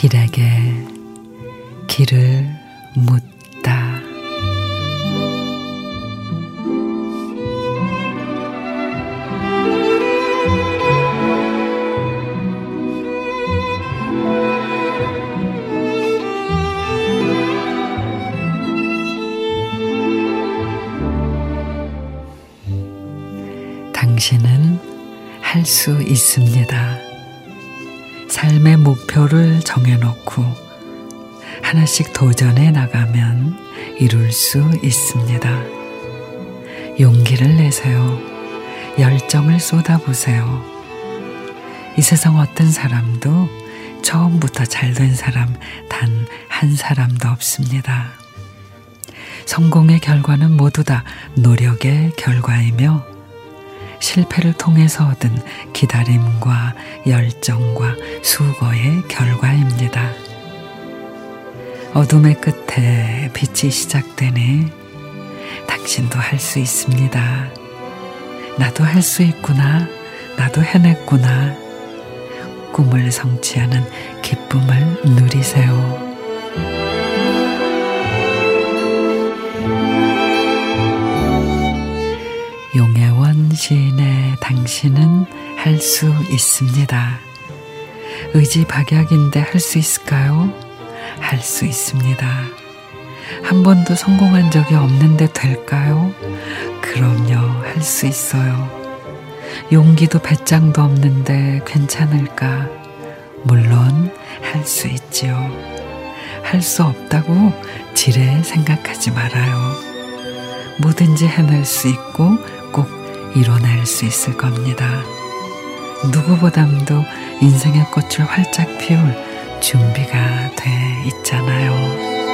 길에게 길을 묻 당신은 할 수 있습니다. 삶의 목표를 정해놓고 하나씩 도전해 나가면 이룰 수 있습니다. 용기를 내세요. 열정을 쏟아보세요. 이 세상 어떤 사람도 처음부터 잘 된 사람 단 한 사람도 없습니다. 성공의 결과는 모두 다 노력의 결과이며 실패를 통해서 얻은 기다림과 열정과 수고의 결과입니다. 어둠의 끝에 빛이 시작되네. 당신도 할 수 있습니다. 나도 할 수 있구나. 나도 해냈구나. 꿈을 성취하는 기쁨을 누리세요. 시인의 당신은 할 수 있습니다. 의지 박약인데 할 수 있을까요? 할 수 있습니다. 한 번도 성공한 적이 없는데 될까요? 그럼요, 할 수 있어요. 용기도 배짱도 없는데 괜찮을까? 물론 할 수 있지요. 할 수 없다고 지레 생각하지 말아요. 뭐든지 해낼 수 있고 꼭 이뤄낼 수 있을 겁니다. 누구보다도 인생의 꽃을 활짝 피울 준비가 돼 있잖아요.